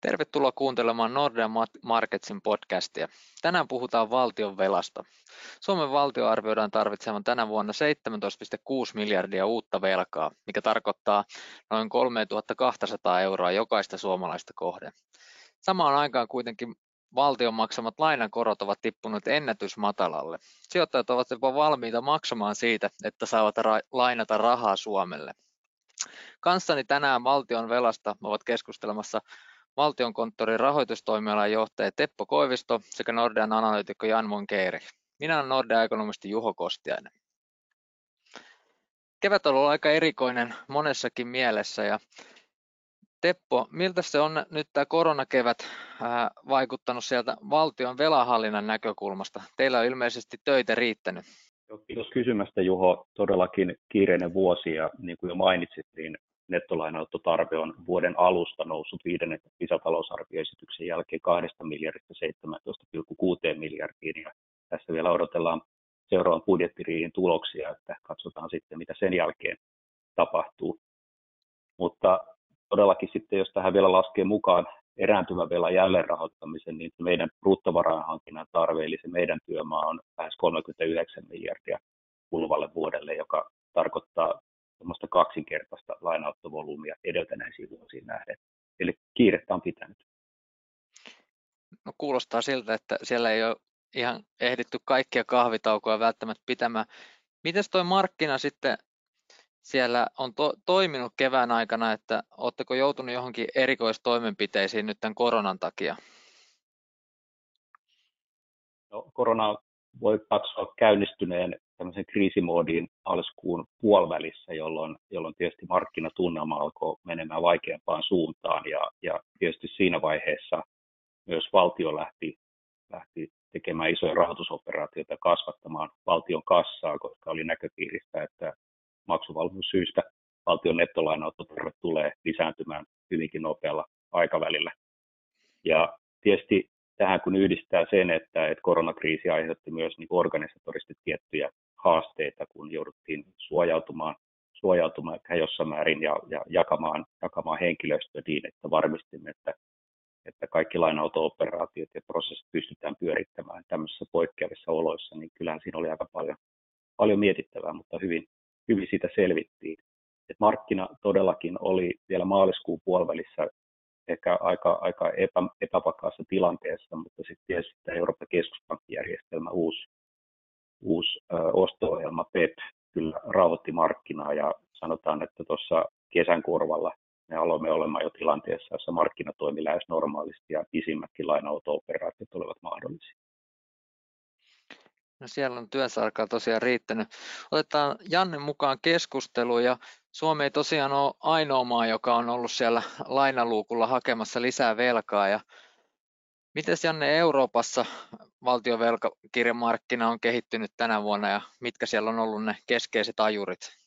Tervetuloa kuuntelemaan Nordea Marketsin podcastia. Tänään puhutaan valtion velasta. Suomen valtio arvioidaan tarvitsevan tänä vuonna 17,6 miljardia uutta velkaa, mikä tarkoittaa noin 3200 euroa jokaista suomalaista kohden. Samaan aikaan kuitenkin valtion maksamat lainakorot ovat tippuneet ennätysmatalalle. Sijoittajat ovat jopa valmiita maksamaan siitä, että saavat ra- lainata rahaa Suomelle. Kanssani tänään valtion velasta ovat keskustelemassa Valtionkonttorin rahoitustoimialan johtaja Teppo Koivisto sekä Nordean analyytikko Jan Monkeeri. Minä olen Nordean ekonomisti Juho Kostiainen. Kevät on ollut aika erikoinen monessakin mielessä ja Teppo, miltä se on nyt tämä koronakevät vaikuttanut sieltä valtion velahallinnan näkökulmasta? Teillä on ilmeisesti töitä riittänyt. Kiitos kysymästä Juho. Todellakin kiireinen vuosi ja niin kuin jo mainitsit, niin nettolainanottotarve on vuoden alusta noussut viidennen lisätalousarvioesityksen jälkeen 2 miljardista 17,6 miljardiin. Ja tässä vielä odotellaan seuraavan budjettiriihin tuloksia, että katsotaan sitten, mitä sen jälkeen tapahtuu. Mutta todellakin sitten, jos tähän vielä laskee mukaan erääntyvä velan jälleenrahoittamisen, niin meidän bruttovarainhankinnan tarve, eli se meidän työmaa on lähes 39 miljardia kuluvalle vuodelle, joka tarkoittaa semmoista kaksinkertaista lainaottovolyymia edeltäneisiin vuosiin nähden. Eli kiirettä on pitänyt. No, kuulostaa siltä, että siellä ei ole ihan ehditty kaikkia kahvitaukoja välttämättä pitämään. Miten tuo markkina sitten siellä on to- toiminut kevään aikana, että oletteko joutunut johonkin erikoistoimenpiteisiin nyt tämän koronan takia? No, korona voi katsoa käynnistyneen tämmöisen kriisimoodiin alskuun puolivälissä, jolloin, jolloin tietysti markkinatunnelma alkoi menemään vaikeampaan suuntaan ja, ja tietysti siinä vaiheessa myös valtio lähti, lähti tekemään isoja rahoitusoperaatioita kasvattamaan valtion kassaa, koska oli näköpiirissä, että maksuvalmiussyistä valtion nettolainanottotarve tulee lisääntymään hyvinkin nopealla aikavälillä. Ja tietysti tähän kun yhdistää sen, että, että koronakriisi aiheutti myös niin organisatorisesti tiettyjä haasteita, kun jouduttiin suojautumaan, suojautumaan jossain määrin ja, ja jakamaan, jakamaan henkilöstöä niin, että varmistimme, että, että kaikki lainauto-operaatiot ja prosessit pystytään pyörittämään tämmöisissä poikkeavissa oloissa, niin kyllähän siinä oli aika paljon, paljon mietittävää, mutta hyvin, hyvin siitä selvittiin. Et markkina todellakin oli vielä maaliskuun puolivälissä ehkä aika, aika epä, epävakaassa tilanteessa, mutta sitten tietysti tämä Euroopan keskuspankkijärjestelmä, uusi, uusi osto-ohjelma PEP, kyllä rauhoitti markkinaa ja sanotaan, että tuossa kesän korvalla me aloimme olemaan jo tilanteessa, jossa markkina toimi lähes normaalisti ja pisimmätkin lainauto-operaatiot olivat mahdollisia. No siellä on työsarkaa tosiaan riittänyt. Otetaan Janne mukaan keskusteluun ja Suomi ei tosiaan ole ainoa maa, joka on ollut siellä lainaluukulla hakemassa lisää velkaa. Ja miten Janne Euroopassa valtion velkakirjamarkkina on kehittynyt tänä vuonna ja mitkä siellä on ollut ne keskeiset ajurit?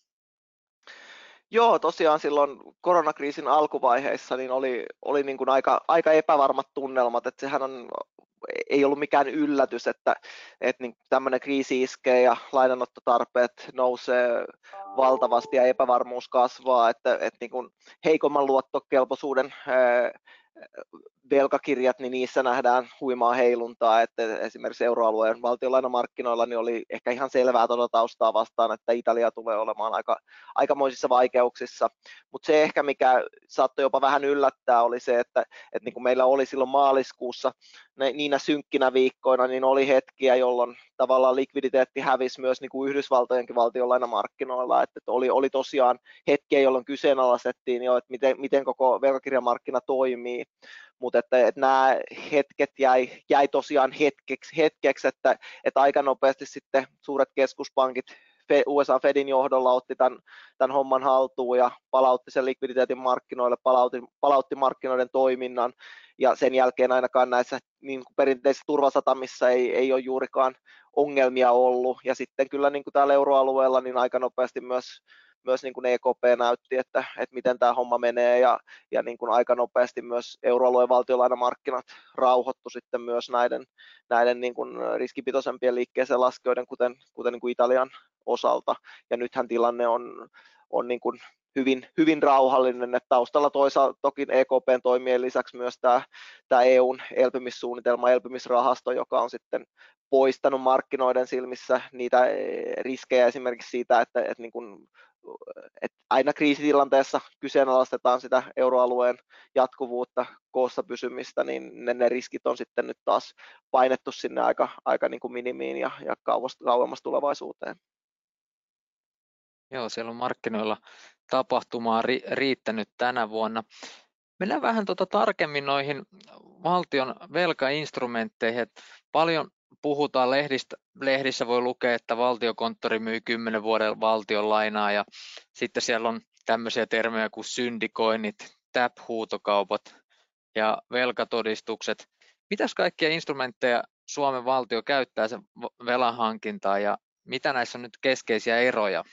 Joo, tosiaan silloin koronakriisin alkuvaiheissa niin oli, oli niin kuin aika, aika epävarmat tunnelmat, että sehän on ei ollut mikään yllätys, että, että niin tämmöinen kriisi iskee ja lainanottotarpeet nousee valtavasti ja epävarmuus kasvaa, että, että niin kuin heikomman luottokelpoisuuden velkakirjat, niin niissä nähdään huimaa heiluntaa, että esimerkiksi euroalueen valtionlainamarkkinoilla niin oli ehkä ihan selvää tuota taustaa vastaan, että Italia tulee olemaan aika, aikamoisissa vaikeuksissa, mutta se ehkä mikä saattoi jopa vähän yllättää oli se, että, että niin kuin meillä oli silloin maaliskuussa niinä synkkinä viikkoina, niin oli hetkiä, jolloin tavallaan likviditeetti hävisi myös niin kuin Yhdysvaltojenkin valtionlainamarkkinoilla, että, että oli, oli tosiaan hetkiä, jolloin kyseenalaistettiin jo, että miten, miten koko velkakirjamarkkina toimii, mutta että, että nämä hetket jäi, jäi tosiaan hetkeksi, hetkeksi että, että aika nopeasti sitten suuret keskuspankit USA Fedin johdolla otti tämän, tämän homman haltuun ja palautti sen likviditeetin markkinoille, palautti, palautti markkinoiden toiminnan ja sen jälkeen ainakaan näissä niin kuin perinteisissä turvasatamissa ei, ei ole juurikaan ongelmia ollut. Ja sitten kyllä niin kuin täällä euroalueella niin aika nopeasti myös myös niin kuin EKP näytti, että, että miten tämä homma menee ja, ja niin kuin aika nopeasti myös euroalueen valtiolainamarkkinat rauhoittu sitten myös näiden, näiden niin kuin riskipitoisempien liikkeeseen laskijoiden, kuten, kuten niin kuin Italian osalta. Ja nythän tilanne on, on niin kuin hyvin, hyvin rauhallinen, että taustalla toisaalta toki EKPn toimien lisäksi myös tämä, tämä EUn elpymissuunnitelma, elpymisrahasto, joka on sitten poistanut markkinoiden silmissä niitä eh, riskejä esimerkiksi siitä, että, että, niin kuin, että aina kriisitilanteessa kyseenalaistetaan sitä euroalueen jatkuvuutta, koossa pysymistä, niin ne, ne riskit on sitten nyt taas painettu sinne aika, aika niin kuin minimiin ja, ja kauemmas tulevaisuuteen. Joo, siellä on markkinoilla tapahtumaa ri- riittänyt tänä vuonna. Mennään vähän tuota tarkemmin noihin valtion velkainstrumentteihin. Paljon puhutaan lehdistä, lehdissä voi lukea, että valtiokonttori myy 10 vuoden valtion lainaa ja sitten siellä on tämmöisiä termejä kuin syndikoinnit, TAP-huutokaupat ja velkatodistukset. Mitäs kaikkia instrumentteja Suomen valtio käyttää sen velan hankintaan ja mitä näissä on nyt keskeisiä eroja?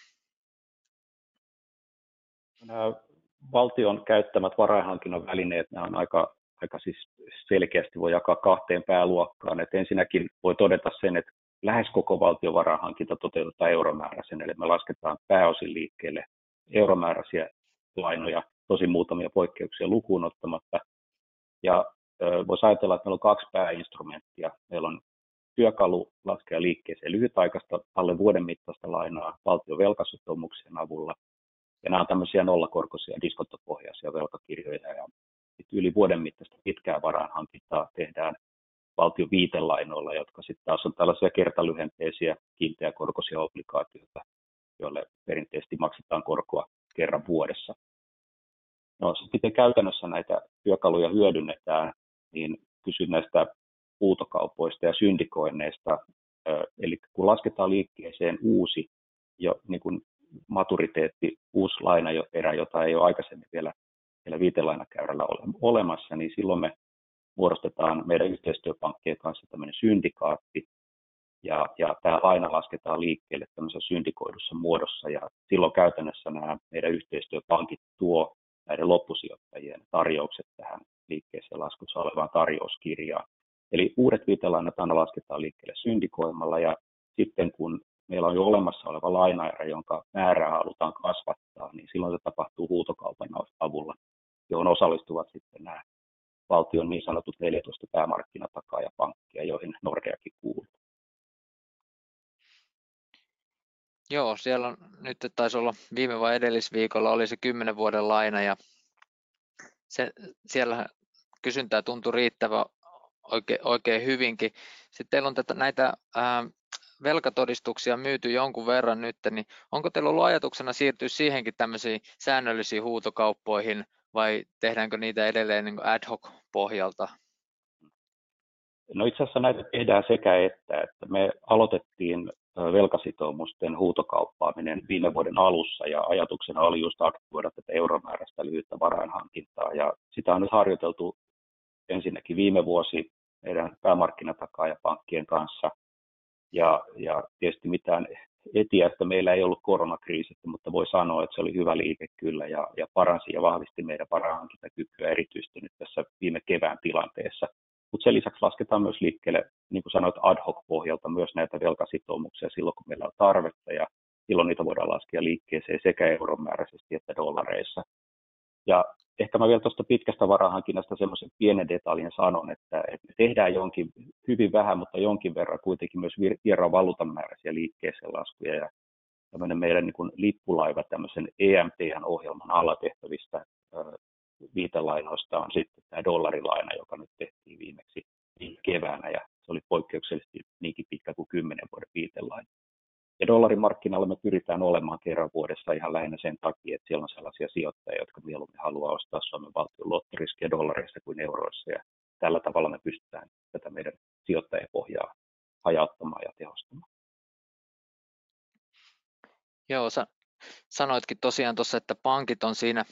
Nämä valtion käyttämät varainhankinnan välineet, nämä on aika aika siis selkeästi voi jakaa kahteen pääluokkaan. Et ensinnäkin voi todeta sen, että lähes koko valtiovarainhankinta toteutetaan euromääräisen, eli me lasketaan pääosin liikkeelle euromääräisiä lainoja, tosi muutamia poikkeuksia lukuun ottamatta. Ja voisi ajatella, että meillä on kaksi pääinstrumenttia. Meillä on työkalu laskea liikkeeseen lyhytaikaista alle vuoden mittaista lainaa valtion avulla. Ja nämä on tämmöisiä nollakorkoisia diskottopohjaisia velkakirjoja. Ja yli vuoden mittaista pitkää varainhankintaa tehdään valtion viitelainoilla, jotka sitten taas on tällaisia kertalyhenteisiä kiinteäkorkoisia obligaatioita, joille perinteisesti maksetaan korkoa kerran vuodessa. No, miten käytännössä näitä työkaluja hyödynnetään, niin kysyn näistä puutokaupoista ja syndikoinneista. Eli kun lasketaan liikkeeseen uusi jo niin kuin maturiteetti, uusi lainaerä, jota ei ole aikaisemmin vielä siellä viitelainakäyrällä ole olemassa, niin silloin me muodostetaan meidän yhteistyöpankkien kanssa tämmöinen syndikaatti, ja, ja tämä laina lasketaan liikkeelle tämmöisessä syndikoidussa muodossa, ja silloin käytännössä nämä meidän yhteistyöpankit tuo näiden loppusijoittajien tarjoukset tähän liikkeeseen laskussa olevaan tarjouskirjaan. Eli uudet viitelainat aina lasketaan liikkeelle syndikoimalla, ja sitten kun meillä on jo olemassa oleva lainaerä, jonka määrää halutaan kasvattaa, niin silloin se tapahtuu huutokaupan avulla johon osallistuvat sitten nämä valtion niin sanotut 14 pankkia, joihin Nordeakin kuuluu. Joo, siellä on, nyt taisi olla viime vai edellisviikolla oli se 10 vuoden laina ja se, siellä kysyntää tuntui riittävä oikein, oikein hyvinkin. Sitten teillä on tätä, näitä ää, velkatodistuksia myyty jonkun verran nyt, niin onko teillä ollut ajatuksena siirtyä siihenkin tämmöisiin säännöllisiin huutokauppoihin vai tehdäänkö niitä edelleen niin ad hoc pohjalta? No itse asiassa näitä tehdään sekä että, että me aloitettiin velkasitoumusten huutokauppaaminen viime vuoden alussa ja ajatuksena oli just aktivoida tätä euromääräistä lyhyttä varainhankintaa ja sitä on nyt harjoiteltu ensinnäkin viime vuosi meidän päämarkkinatakaajapankkien kanssa ja, ja tietysti mitään että meillä ei ollut koronakriisistä, mutta voi sanoa, että se oli hyvä liike kyllä ja, ja paransi ja vahvisti meidän varahankintakykyä erityisesti nyt tässä viime kevään tilanteessa. Mutta sen lisäksi lasketaan myös liikkeelle, niin kuin sanoit, ad hoc pohjalta myös näitä velkasitoumuksia silloin, kun meillä on tarvetta ja silloin niitä voidaan laskea liikkeeseen sekä euromääräisesti että dollareissa. Ja ehkä mä vielä tuosta pitkästä varahankinnasta semmoisen pienen detaljin sanon, että, että me tehdään jonkin, hyvin vähän, mutta jonkin verran kuitenkin myös vieraan valuutamääräisiä liikkeeseen laskuja. Ja tämmöinen meidän niin lippulaiva tämmöisen EMT-ohjelman alla tehtävistä viitelainoista on sitten tämä dollarilaina, joka nyt tehtiin viimeksi viime keväänä, ja se oli poikkeuksellisesti niinkin pitkä kuin 10 vuoden viitelaina. Ja dollarimarkkinalla me pyritään olemaan kerran vuodessa ihan lähinnä sen takia, että siellä on sellaisia sijoittajia, jotka mieluummin haluaa ostaa Suomen valtion luottoriskiä dollareissa kuin euroissa. Ja tällä tavalla me pystytään tätä meidän sijoittajapohjaa hajauttamaan ja tehostamaan. Joo, sä sanoitkin tosiaan tuossa, että pankit on siinä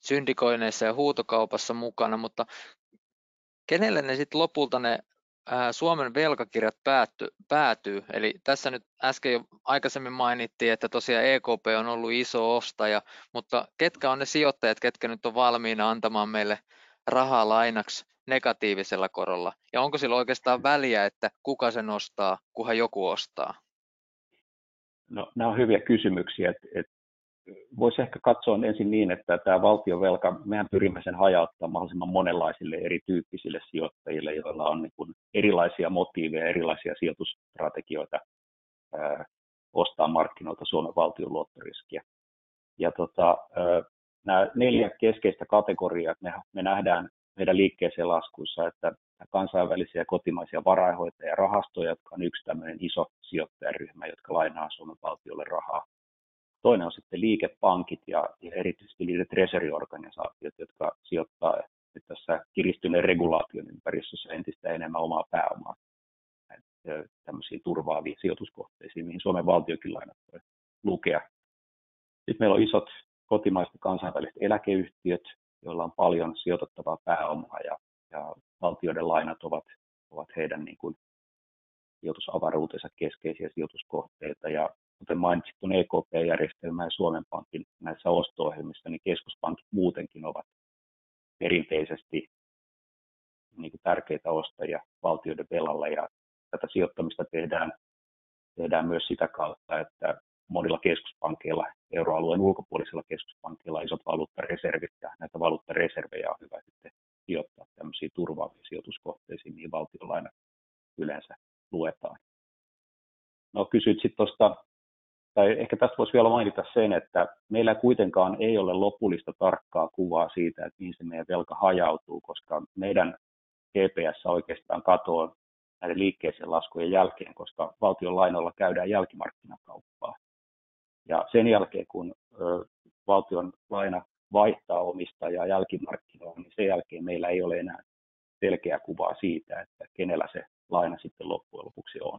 syndikoineissa ja huutokaupassa mukana, mutta kenelle ne sitten lopulta ne Suomen velkakirjat päätty, päätyy. Eli tässä nyt äsken jo aikaisemmin mainittiin, että tosiaan EKP on ollut iso ostaja, mutta ketkä on ne sijoittajat, ketkä nyt on valmiina antamaan meille rahaa lainaksi negatiivisella korolla? Ja onko sillä oikeastaan väliä, että kuka sen ostaa, kunhan joku ostaa? No, nämä on hyviä kysymyksiä. Et, et voisi ehkä katsoa ensin niin, että tämä valtiovelka, mehän pyrimme sen hajauttaa mahdollisimman monenlaisille erityyppisille sijoittajille, joilla on niin kuin erilaisia motiiveja, erilaisia sijoitusstrategioita ää, ostaa markkinoilta Suomen valtion luottoriskiä. Ja tota, ää, nämä neljä keskeistä kategoriaa, me, me nähdään meidän liikkeeseen laskuissa, että kansainvälisiä kotimaisia varainhoitajia ja rahastoja, jotka on yksi tämmöinen iso sijoittajaryhmä, jotka lainaa Suomen valtiolle rahaa. Toinen on sitten liikepankit ja, ja erityisesti liitet reserviorganisaatiot, jotka sijoittaa tässä kiristyneen regulaation ympäristössä entistä enemmän omaa pääomaa tämmöisiin turvaaviin sijoituskohteisiin, mihin Suomen valtiokin lainat voi lukea. Sitten meillä on isot kotimaiset kansainväliset eläkeyhtiöt, joilla on paljon sijoitettavaa pääomaa ja, ja valtioiden lainat ovat, ovat heidän niin kuin sijoitusavaruutensa keskeisiä sijoituskohteita. Ja kuten mainitsit tuon EKP-järjestelmän ja Suomen Pankin näissä osto-ohjelmissa, niin keskuspankit muutenkin ovat perinteisesti niin kuin tärkeitä ostajia valtioiden velalla ja tätä sijoittamista tehdään, tehdään myös sitä kautta, että monilla keskuspankkeilla, euroalueen ulkopuolisilla keskuspankkeilla isot valuuttareservit ja näitä valuuttareservejä on hyvä sitten sijoittaa tämmöisiin turvaaviin sijoituskohteisiin, mihin valtionlainat yleensä luetaan. No kysyt sitten tuosta, tai ehkä tästä voisi vielä mainita sen, että meillä kuitenkaan ei ole lopullista tarkkaa kuvaa siitä, että mihin se meidän velka hajautuu, koska meidän GPS oikeastaan katoaa näiden liikkeeseen laskujen jälkeen, koska valtion lainoilla käydään jälkimarkkinakauppaa. Ja sen jälkeen, kun valtion laina vaihtaa omistajaa jälkimarkkinoilla, niin sen jälkeen meillä ei ole enää selkeää kuvaa siitä, että kenellä se laina sitten loppujen lopuksi on.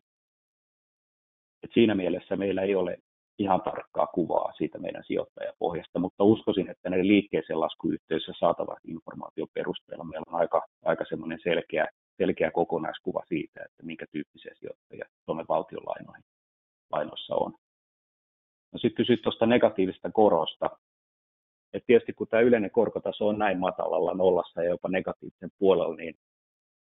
Et siinä mielessä meillä ei ole ihan tarkkaa kuvaa siitä meidän sijoittajapohjasta, mutta uskoisin, että näiden liikkeeseen laskuyhteydessä saatavat informaation perusteella meillä on aika, aika semmoinen selkeä, selkeä kokonaiskuva siitä, että minkä tyyppisiä sijoittajia Suomen valtion lainoissa on. No sitten kysyt tuosta negatiivista korosta. Et tietysti kun tämä yleinen korkotaso on näin matalalla nollassa ja jopa negatiivisen puolella, niin,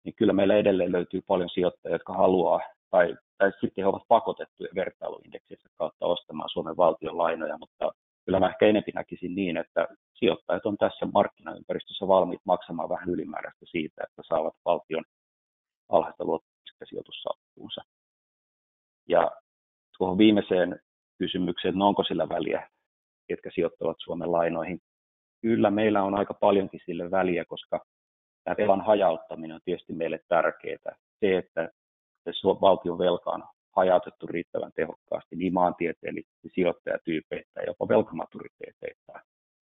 niin kyllä meillä edelleen löytyy paljon sijoittajia, jotka haluaa tai, tai sitten he ovat pakotettuja vertailuindeksinsä kautta ostamaan Suomen valtion lainoja, mutta kyllä mä ehkä enemmän näkisin niin, että sijoittajat on tässä markkinaympäristössä valmiit maksamaan vähän ylimääräistä siitä, että saavat valtion alhaista luottamista sijoitussalkkuunsa. Ja tuohon viimeiseen kysymykseen, no onko sillä väliä, ketkä sijoittavat Suomen lainoihin. Kyllä meillä on aika paljonkin sille väliä, koska tämä velan hajauttaminen on tietysti meille tärkeää. Se, että valtion velka on hajautettu riittävän tehokkaasti niin maantieteellisesti sijoittajatyypeitä ja jopa velkamaturiteeteita.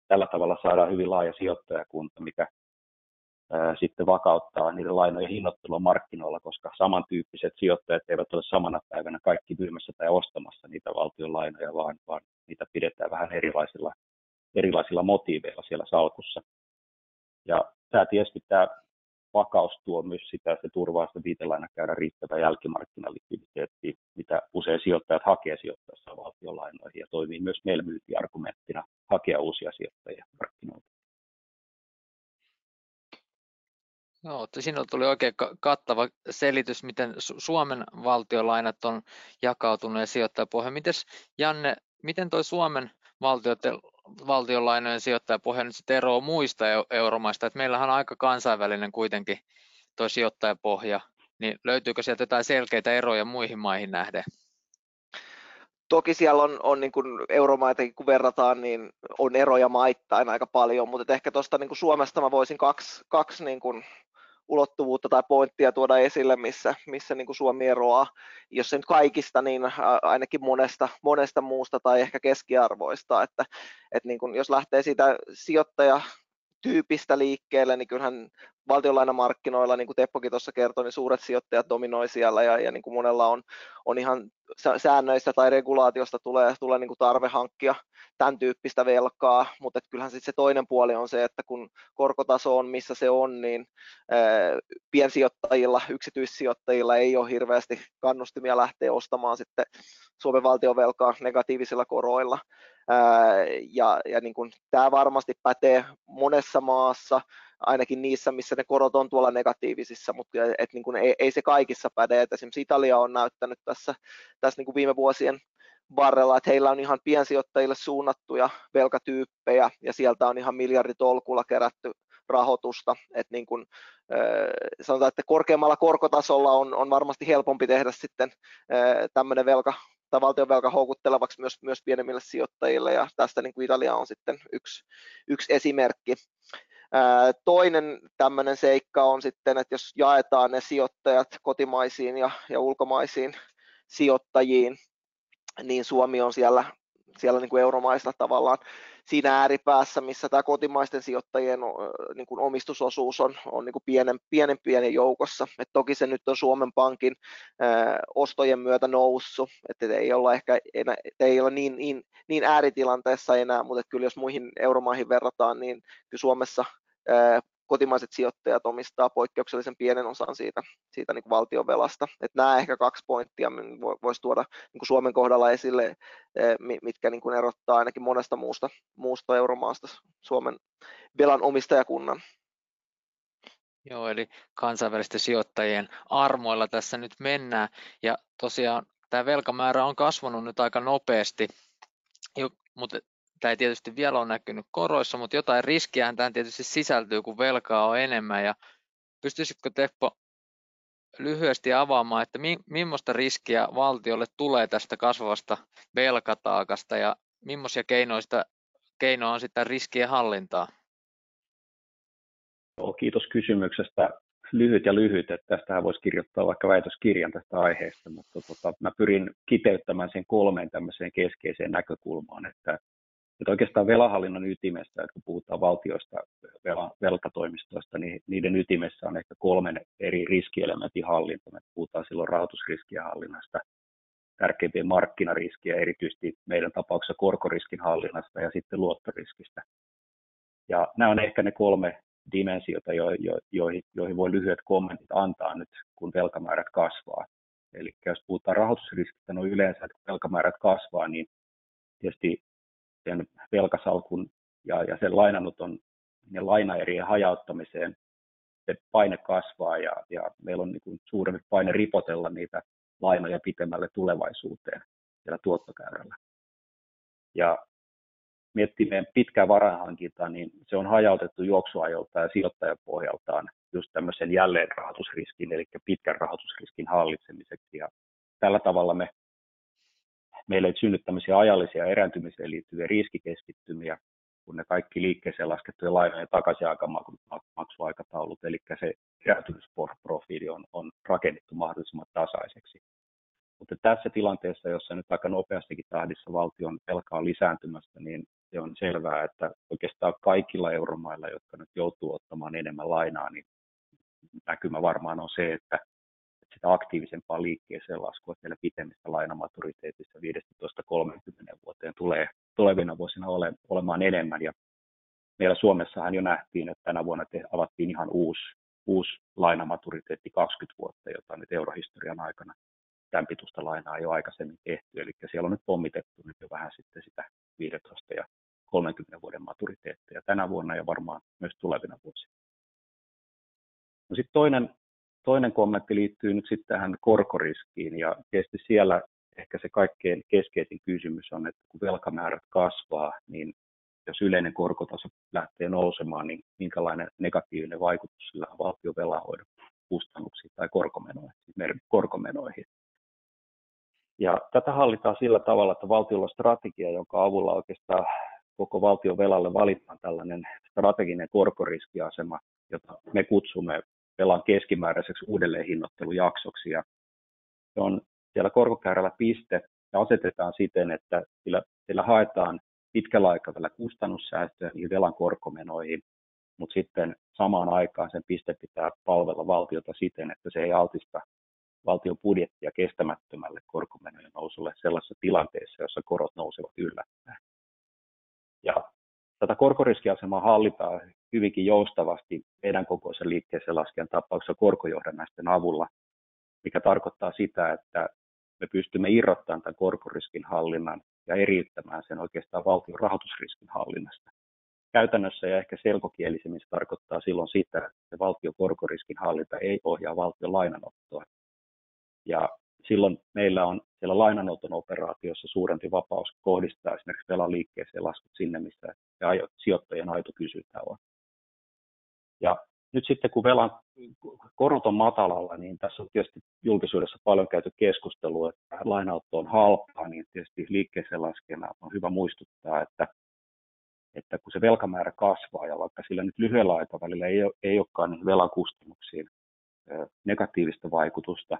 Tällä tavalla saadaan hyvin laaja sijoittajakunta, mikä sitten vakauttaa niiden lainojen hinnoittelua markkinoilla, koska samantyyppiset sijoittajat eivät ole samana päivänä kaikki myymässä tai ostamassa niitä valtion lainoja, vaan, vaan niitä pidetään vähän erilaisilla, erilaisilla motiiveilla siellä salkussa. Ja tämä tietysti tämä vakaus tuo myös sitä, että se turvaa sitä viitelaina käydä riittävä jälkimarkkinalikviditeetti, mitä usein sijoittajat hakee sijoittaessa valtionlainoihin ja toimii myös meillä myyntiargumenttina hakea uusia sijoittajia markkinoilta. Joo, siinä tuli oikein kattava selitys, miten Suomen valtiolainat on jakautunut ja sijoittajapohja. Mites Janne, miten tuo Suomen valtionlainojen sijoittajapohja nyt sitten eroaa muista euromaista? Et meillähän on aika kansainvälinen kuitenkin tuo sijoittajapohja, niin löytyykö sieltä jotain selkeitä eroja muihin maihin nähden? Toki siellä on, on niin kuin euromaitakin, kun verrataan, niin on eroja maittain aika paljon, mutta ehkä tuosta niin Suomesta mä voisin kaksi, kaksi niin kuin ulottuvuutta tai pointtia tuoda esille, missä, missä niin kuin Suomi eroaa, jos se nyt kaikista, niin ainakin monesta, monesta muusta tai ehkä keskiarvoista, että, että niin kuin jos lähtee siitä sijoittaja tyypistä liikkeelle, niin kyllähän valtionlainamarkkinoilla, niin kuin Teppokin tuossa kertoi, niin suuret sijoittajat dominoi siellä ja, ja niin kuin monella on, on ihan säännöistä tai regulaatiosta tulee, tulee niin kuin tarve hankkia tämän tyyppistä velkaa, mutta kyllähän sitten se toinen puoli on se, että kun korkotaso on missä se on, niin ää, piensijoittajilla, yksityissijoittajilla ei ole hirveästi kannustimia lähteä ostamaan sitten Suomen valtionvelkaa negatiivisilla koroilla. Ää, ja ja niin kuin, tämä varmasti pätee monessa maassa, ainakin niissä, missä ne korot on tuolla negatiivisissa, mutta et niin kuin ei, ei se kaikissa päde. Et esimerkiksi Italia on näyttänyt tässä, tässä niin kuin viime vuosien varrella, että heillä on ihan piensijoittajille suunnattuja velkatyyppejä ja sieltä on ihan miljarditolkulla kerätty rahoitusta. Että niin kuin, sanotaan, että korkeammalla korkotasolla on, on varmasti helpompi tehdä sitten tämmöinen velka tai valtionvelka houkuttelevaksi myös, myös pienemmille sijoittajille ja tästä niin kuin Italia on sitten yksi, yksi esimerkki. Toinen tämmöinen seikka on sitten, että jos jaetaan ne sijoittajat kotimaisiin ja, ja ulkomaisiin sijoittajiin, niin Suomi on siellä, siellä niin kuin euromaista tavallaan siinä ääripäässä, missä tämä kotimaisten sijoittajien niin kuin omistusosuus on, on niin kuin pienen, pienen pienen joukossa. Et toki se nyt on Suomen Pankin ää, ostojen myötä noussut, että ei olla ehkä enää, ei olla niin, niin, niin ääritilanteessa enää, mutta kyllä jos muihin euromaihin verrataan, niin kyllä Suomessa kotimaiset sijoittajat omistaa poikkeuksellisen pienen osan siitä, siitä niin kuin valtion velasta. Et nämä ehkä kaksi pointtia voisi tuoda niin Suomen kohdalla esille, mitkä niin kuin erottaa ainakin monesta muusta, muusta euromaasta Suomen velan omistajakunnan. Joo, eli kansainvälisten sijoittajien armoilla tässä nyt mennään. Ja tosiaan tämä velkamäärä on kasvanut nyt aika nopeasti, mutta Tämä ei tietysti vielä ole näkynyt koroissa, mutta jotain riskiä tähän tietysti sisältyy, kun velkaa on enemmän. Ja pystyisitkö Teppo lyhyesti avaamaan, että mi- millaista riskiä valtiolle tulee tästä kasvavasta velkataakasta ja millaisia keinoista, keinoa on sitä riskien hallintaa? Joo, kiitos kysymyksestä. Lyhyt ja lyhyt, että tästähän voisi kirjoittaa vaikka väitöskirjan tästä aiheesta, mutta tota, mä pyrin kiteyttämään sen kolmeen tämmöiseen keskeiseen näkökulmaan, että että oikeastaan velahallinnon ytimessä, että kun puhutaan valtioista, velkatoimistoista, niin niiden ytimessä on ehkä kolmen eri riskielementin hallinta. Me puhutaan silloin rahoitusriskien hallinnasta, tärkeimpien markkinariskiä, erityisesti meidän tapauksessa korkoriskin hallinnasta ja sitten luottoriskistä. Ja nämä on ehkä ne kolme dimensiota, jo, jo, joihin, joihin voi lyhyet kommentit antaa nyt, kun velkamäärät kasvaa. Eli jos puhutaan rahoitusriskistä, no yleensä, että kun velkamäärät kasvaa, niin tietysti sen velkasalkun ja, ja sen lainanoton ja lainaerien hajauttamiseen se paine kasvaa ja, ja meillä on niin kuin suurempi paine ripotella niitä lainoja pitemmälle tulevaisuuteen siellä tuottokäyrällä. Ja miettii meidän pitkää varainhankintaa, niin se on hajautettu juoksuajolta ja sijoittajapohjaltaan just tämmöisen jälleen rahoitusriskin, eli pitkän rahoitusriskin hallitsemiseksi. Ja tällä tavalla me meillä ei synny tämmöisiä ajallisia erääntymiseen liittyviä riskikeskittymiä, kun ne kaikki liikkeeseen laskettujen lainojen takaisinmaksuaikataulut, eli se erääntymisprofiili on, on rakennettu mahdollisimman tasaiseksi. Mutta tässä tilanteessa, jossa nyt aika nopeastikin tahdissa valtion velka on lisääntymästä, niin se on selvää, että oikeastaan kaikilla euromailla, jotka nyt joutuu ottamaan enemmän lainaa, niin näkymä varmaan on se, että sitä aktiivisempaa liikkeeseen laskua siellä pitemmistä lainamaturiteetissa 15-30 vuoteen tulee tulevina vuosina ole, olemaan enemmän. Ja meillä Suomessahan jo nähtiin, että tänä vuonna te, avattiin ihan uusi, uusi lainamaturiteetti 20 vuotta, jota nyt eurohistorian aikana tämän pituista lainaa ei ole aikaisemmin tehty. Eli siellä on nyt pommitettu nyt jo vähän sitten sitä 15 ja 30 vuoden maturiteetteja tänä vuonna ja varmaan myös tulevina vuosina. No sitten toinen toinen kommentti liittyy nyt sitten tähän korkoriskiin ja tietysti siellä ehkä se kaikkein keskeisin kysymys on, että kun velkamäärät kasvaa, niin jos yleinen korkotaso lähtee nousemaan, niin minkälainen negatiivinen vaikutus sillä on valtion velanhoidon kustannuksiin tai korkomenoihin, korkomenoihin. Ja tätä hallitaan sillä tavalla, että valtiolla on strategia, jonka avulla oikeastaan koko valtion velalle valitaan tällainen strateginen korkoriskiasema, jota me kutsumme velan keskimääräiseksi uudelleenhinnoittelujaksoksi. Ja se on siellä korkokäyrällä piste ja asetetaan siten, että sillä, sillä haetaan pitkällä aikavälillä kustannussäästöjä niihin velan korkomenoihin, mutta sitten samaan aikaan sen piste pitää palvella valtiota siten, että se ei altista valtion budjettia kestämättömälle korkomenojen nousulle sellaisessa tilanteessa, jossa korot nousevat yllättäen. Ja tätä korkoriskiasemaa hallitaan hyvinkin joustavasti meidän kokoisen liikkeeseen lasken tapauksessa korkojohdannaisten avulla, mikä tarkoittaa sitä, että me pystymme irrottamaan tämän korkoriskin hallinnan ja eriyttämään sen oikeastaan valtion rahoitusriskin hallinnasta. Käytännössä ja ehkä selkokielisemmin se tarkoittaa silloin sitä, että valtion korkoriskin hallinta ei ohjaa valtion lainanottoa. Ja silloin meillä on siellä lainanoton operaatiossa suurempi vapaus kohdistaa esimerkiksi velan liikkeeseen laskut sinne, missä sijoittajien aito kysyntä on. Ja nyt sitten kun velan korot on matalalla, niin tässä on tietysti julkisuudessa paljon käyty keskustelua, että lainauto on halpaa, niin tietysti liikkeeseen laskena on hyvä muistuttaa, että, että kun se velkamäärä kasvaa ja vaikka sillä nyt lyhyellä aikavälillä ei, ole, ei olekaan niin velan kustannuksiin negatiivista vaikutusta,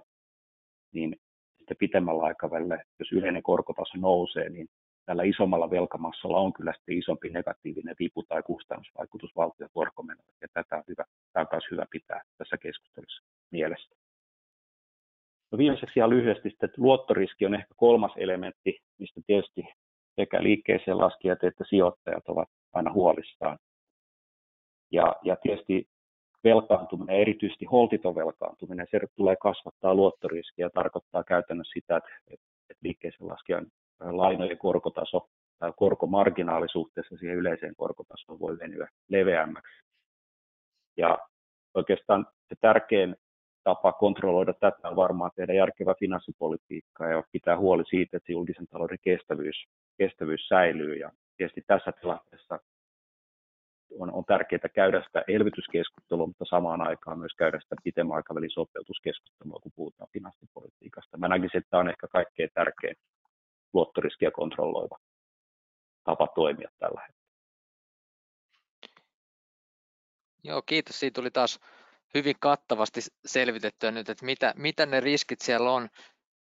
niin sitten pitemmällä aikavälillä, jos yleinen korkotaso nousee, niin tällä isommalla velkamassalla on kyllä sitten isompi negatiivinen vipu- tai kustannusvaikutus valtion tätä on, hyvä, tämä on myös hyvä pitää tässä keskustelussa mielessä. No viimeiseksi ihan lyhyesti, että luottoriski on ehkä kolmas elementti, mistä tietysti sekä liikkeeseen laskijat että sijoittajat ovat aina huolissaan. Ja, ja tietysti velkaantuminen, erityisesti holtiton velkaantuminen, se tulee kasvattaa luottoriskiä ja tarkoittaa käytännössä sitä, että, että liikkeeseen laskijan lainojen korkotaso tai korkomarginaali suhteessa siihen yleiseen korkotasoon voi venyä leveämmäksi. Ja oikeastaan se tärkein tapa kontrolloida tätä on varmaan tehdä järkevä finanssipolitiikka ja pitää huoli siitä, että julkisen talouden kestävyys, kestävyys säilyy. Ja tietysti tässä tilanteessa on, on tärkeää käydä sitä elvytyskeskustelua, mutta samaan aikaan myös käydä sitä pitemmän aikavälin sopeutuskeskustelua, kun puhutaan finanssipolitiikasta. Mä näkisin, että tämä on ehkä kaikkein tärkein luottoriskiä kontrolloiva tapa toimia tällä hetkellä. Joo, kiitos. Siitä tuli taas hyvin kattavasti selvitettyä nyt, että mitä, mitä ne riskit siellä on.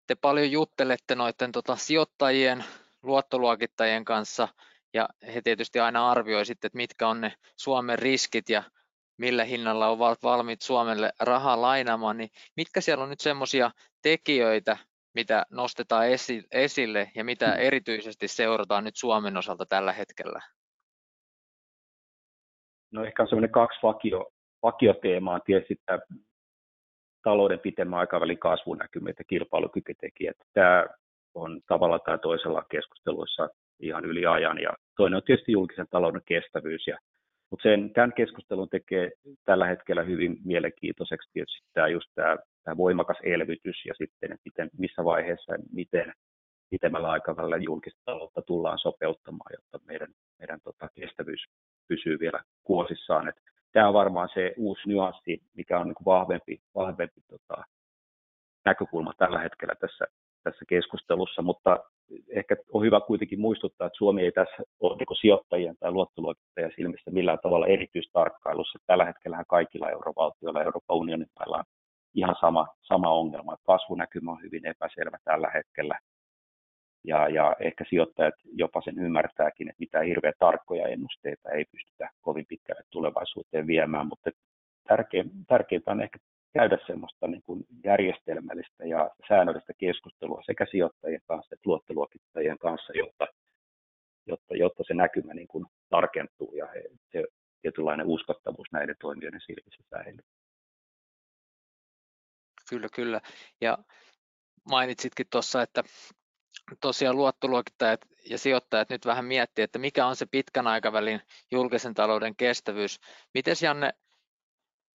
Te paljon juttelette noiden tota, sijoittajien, luottoluokittajien kanssa, ja he tietysti aina arvioi sitten, että mitkä on ne Suomen riskit ja millä hinnalla ovat valmiit Suomelle rahaa lainaamaan, niin mitkä siellä on nyt semmoisia tekijöitä, mitä nostetaan esille ja mitä erityisesti seurataan nyt Suomen osalta tällä hetkellä? No ehkä on semmoinen kaksi vakio, vakioteemaa, tietysti tämä talouden pitemmän aikavälin kasvunäkymät ja kilpailukykytekijät. Tämä on tavalla tai toisella keskusteluissa ihan yli ajan. Ja toinen on tietysti julkisen talouden kestävyys. Ja, mutta sen, tämän keskustelun tekee tällä hetkellä hyvin mielenkiintoiseksi tietysti tämä, just tämä tämä voimakas elvytys ja sitten, miten, missä vaiheessa ja miten pitemmällä aikavälillä julkista taloutta tullaan sopeuttamaan, jotta meidän, meidän tota, kestävyys pysyy vielä kuosissaan. Et tämä on varmaan se uusi nyanssi, mikä on niin kuin vahvempi, vahvempi tota, näkökulma tällä hetkellä tässä, tässä keskustelussa, mutta ehkä on hyvä kuitenkin muistuttaa, että Suomi ei tässä ole niin sijoittajien tai luottoluokittajien silmissä millään tavalla erityistarkkailussa. Tällä hetkellä kaikilla eurovaltioilla Euroopan unionin mailla on ihan sama, sama ongelma, että kasvunäkymä on hyvin epäselvä tällä hetkellä. Ja, ja ehkä sijoittajat jopa sen ymmärtääkin, että mitään hirveän tarkkoja ennusteita ei pystytä kovin pitkälle tulevaisuuteen viemään, mutta tärkein, tärkeintä on ehkä käydä semmoista niin kuin järjestelmällistä ja säännöllistä keskustelua sekä sijoittajien kanssa että luottoluokittajien kanssa, jotta, jotta, jotta se näkymä niin kuin tarkentuu ja se tietynlainen uskottavuus näiden toimijoiden silmissä säilyy. Kyllä, kyllä. Ja mainitsitkin tuossa, että tosiaan luottoluokittajat ja sijoittajat nyt vähän miettii, että mikä on se pitkän aikavälin julkisen talouden kestävyys. Miten Janne,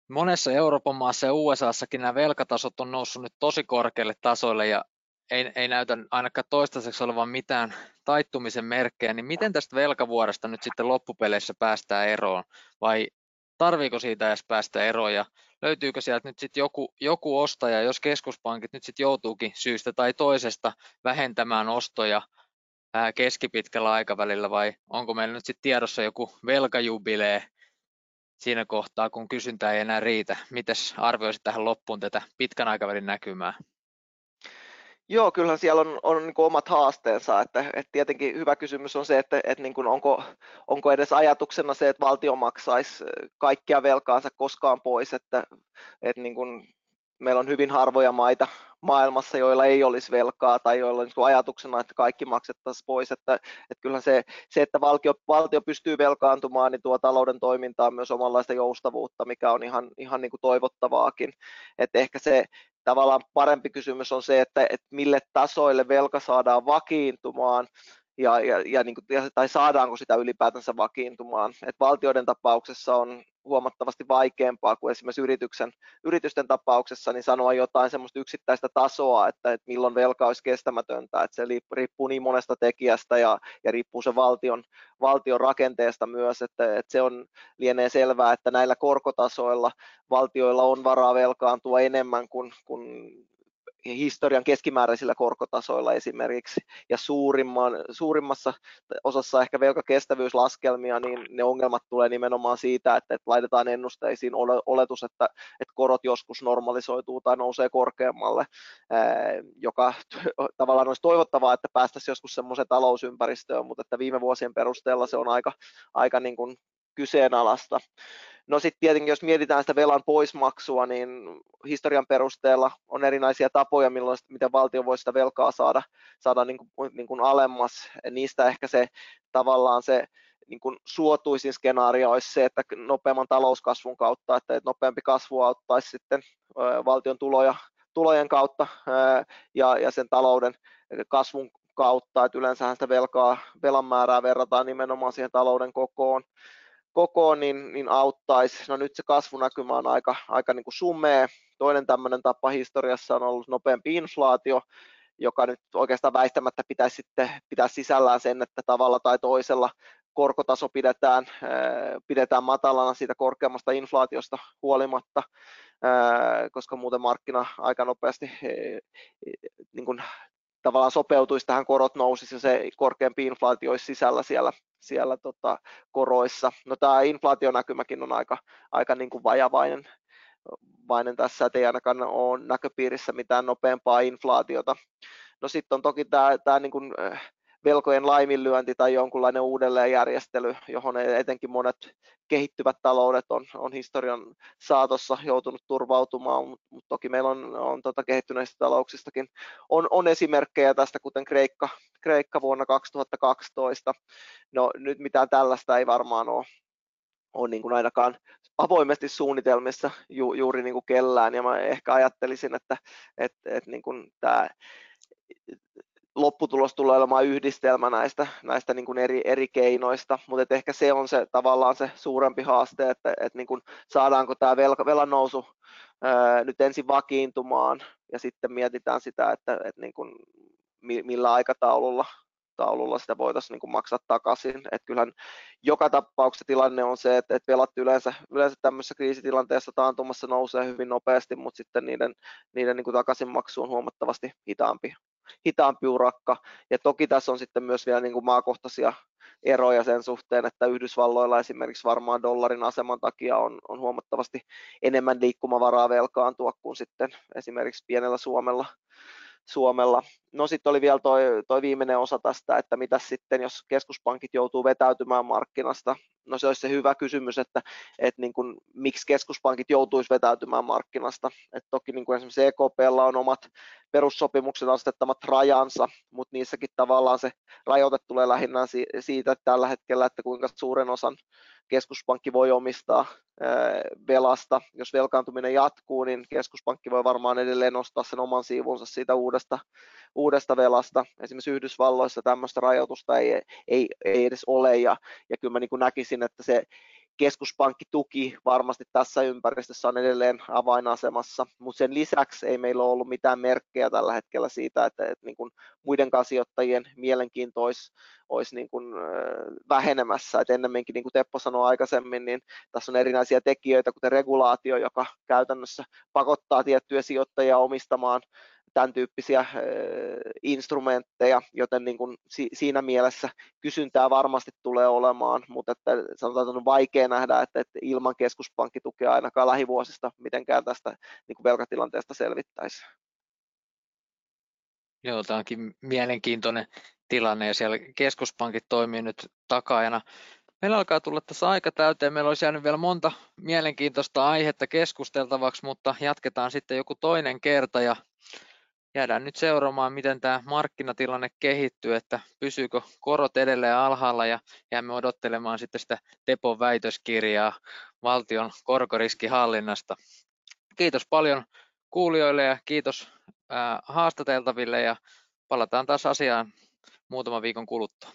monessa Euroopan maassa ja USAssakin nämä velkatasot on noussut nyt tosi korkealle tasoille ja ei, ei näytä ainakaan toistaiseksi olevan mitään taittumisen merkkejä, niin miten tästä velkavuodesta nyt sitten loppupeleissä päästään eroon vai tarviiko siitä edes päästä eroon ja löytyykö sieltä nyt sitten joku, joku ostaja, jos keskuspankit nyt sitten joutuukin syystä tai toisesta vähentämään ostoja keskipitkällä aikavälillä vai onko meillä nyt sitten tiedossa joku velkajubilee siinä kohtaa, kun kysyntä ei enää riitä. Mites arvioisit tähän loppuun tätä pitkän aikavälin näkymää? Joo, kyllä siellä on, on niin omat haasteensa. Että, että tietenkin hyvä kysymys on se, että, että niin onko, onko edes ajatuksena se, että valtio maksaisi kaikkia velkaansa koskaan pois. Että, että niin kuin meillä on hyvin harvoja maita maailmassa, joilla ei olisi velkaa tai joilla on niin ajatuksena, että kaikki maksettaisiin pois. Että, että kyllähän se, se, että valtio, valtio pystyy velkaantumaan, niin tuo talouden toimintaan myös omanlaista joustavuutta, mikä on ihan, ihan niin kuin toivottavaakin. Että ehkä se, tavallaan parempi kysymys on se, että, että mille tasoille velka saadaan vakiintumaan ja, ja, ja, niin kuin, tai saadaanko sitä ylipäätänsä vakiintumaan. Et valtioiden tapauksessa on huomattavasti vaikeampaa kuin esimerkiksi yrityksen, yritysten tapauksessa niin sanoa jotain semmoista yksittäistä tasoa, että, että milloin velka olisi kestämätöntä, että se riippuu niin monesta tekijästä ja, ja riippuu se valtion, valtion rakenteesta myös, että, että se on lienee selvää, että näillä korkotasoilla valtioilla on varaa velkaantua enemmän kuin, kuin historian keskimääräisillä korkotasoilla esimerkiksi, ja suurimman, suurimmassa osassa ehkä velkakestävyyslaskelmia, niin ne ongelmat tulee nimenomaan siitä, että, että laitetaan ennusteisiin oletus, että, että korot joskus normalisoituu tai nousee korkeammalle, joka tavallaan olisi toivottavaa, että päästäisiin joskus semmoiseen talousympäristöön, mutta että viime vuosien perusteella se on aika, aika niin kuin kyseenalaista. No sitten tietenkin, jos mietitään sitä velan poismaksua, niin historian perusteella on erinäisiä tapoja, milloin, miten valtio voi sitä velkaa saada, saada niin kuin, niin kuin alemmas. Niistä ehkä se tavallaan se niin kuin suotuisin skenaario olisi se, että nopeamman talouskasvun kautta, että nopeampi kasvu auttaisi sitten valtion tuloja, tulojen kautta ja, ja sen talouden kasvun kautta, että yleensähän sitä velkaa, velan määrää verrataan nimenomaan siihen talouden kokoon kokoon, niin, niin auttaisi. No nyt se kasvunäkymä on aika, aika niin kuin sumea. Toinen tämmöinen tapa historiassa on ollut nopeampi inflaatio, joka nyt oikeastaan väistämättä pitäisi sitten pitää sisällään sen, että tavalla tai toisella korkotaso pidetään, pidetään matalana siitä korkeammasta inflaatiosta huolimatta, koska muuten markkina aika nopeasti niin kuin tavallaan sopeutuisi tähän korot nousisi ja se korkeampi inflaatio olisi sisällä siellä, siellä tota, koroissa. No tämä inflaationäkymäkin on aika, aika niin kuin vajavainen vainen tässä, että ei ainakaan ole näköpiirissä mitään nopeampaa inflaatiota. No sitten on toki tämä, tämä niin kuin, velkojen laiminlyönti tai jonkunlainen uudelleenjärjestely, johon etenkin monet kehittyvät taloudet on, on historian saatossa joutunut turvautumaan, mutta mut toki meillä on, on tota kehittyneistä talouksistakin on, on esimerkkejä tästä, kuten Kreikka, Kreikka vuonna 2012. No nyt mitään tällaista ei varmaan ole, ole niin kuin ainakaan avoimesti suunnitelmissa ju, juuri niin kuin kellään, ja mä ehkä ajattelisin, että, että, että niin kuin tämä lopputulos tulee olemaan yhdistelmä näistä, näistä niin kuin eri, eri keinoista, mutta ehkä se on se tavallaan se suurempi haaste, että, että niin kuin saadaanko tämä velka, velan nousu ää, nyt ensin vakiintumaan ja sitten mietitään sitä, että, että niin kuin, millä aikataululla taululla sitä voitaisiin niin kuin maksaa takaisin. Et kyllähän joka tapauksessa tilanne on se, että, että velat yleensä, yleensä tämmöisessä kriisitilanteessa taantumassa nousee hyvin nopeasti, mutta sitten niiden, niiden niin kuin takaisinmaksu on huomattavasti hitaampi hitaampi urakka. Ja toki tässä on sitten myös vielä niin kuin maakohtaisia eroja sen suhteen, että Yhdysvalloilla esimerkiksi varmaan dollarin aseman takia on, on huomattavasti enemmän liikkumavaraa velkaantua kuin sitten esimerkiksi pienellä Suomella. Suomella. No sitten oli vielä toi viimeinen osa tästä, että mitä sitten, jos keskuspankit joutuu vetäytymään markkinasta. No se olisi se hyvä kysymys, että, että niin kuin, miksi keskuspankit joutuisi vetäytymään markkinasta. Et toki niin kuin esimerkiksi EKPlla on omat perussopimuksen asettamat rajansa, mutta niissäkin tavallaan se rajoite tulee lähinnä siitä että tällä hetkellä, että kuinka suuren osan keskuspankki voi omistaa velasta. Jos velkaantuminen jatkuu, niin keskuspankki voi varmaan edelleen nostaa sen oman siivunsa siitä uudesta, uudesta velasta. Esimerkiksi Yhdysvalloissa tämmöistä rajoitusta ei, ei, ei edes ole, ja, ja kyllä mä niin näkisin, että se keskuspankkituki varmasti tässä ympäristössä on edelleen avainasemassa, mutta sen lisäksi ei meillä ole ollut mitään merkkejä tällä hetkellä siitä, että, että niin kuin muiden sijoittajien mielenkiinto olisi, olisi niin kuin vähenemässä. Et ennemminkin, niin kuin Teppo sanoi aikaisemmin, niin tässä on erinäisiä tekijöitä, kuten regulaatio, joka käytännössä pakottaa tiettyjä sijoittajia omistamaan tämän tyyppisiä instrumentteja, joten niin kuin siinä mielessä kysyntää varmasti tulee olemaan, mutta että sanotaan, että on vaikea nähdä, että, ilman keskuspankkitukea ainakaan lähivuosista mitenkään tästä niin kuin velkatilanteesta selvittäisi. Joo, tämä onkin mielenkiintoinen tilanne ja siellä keskuspankit toimii nyt takajana. Meillä alkaa tulla tässä aika täyteen. Meillä olisi jäänyt vielä monta mielenkiintoista aihetta keskusteltavaksi, mutta jatketaan sitten joku toinen kerta ja jäädään nyt seuraamaan, miten tämä markkinatilanne kehittyy, että pysyykö korot edelleen alhaalla ja jäämme odottelemaan sitten sitä Tepon väitöskirjaa valtion korkoriskihallinnasta. Kiitos paljon kuulijoille ja kiitos haastateltaville ja palataan taas asiaan muutaman viikon kuluttua.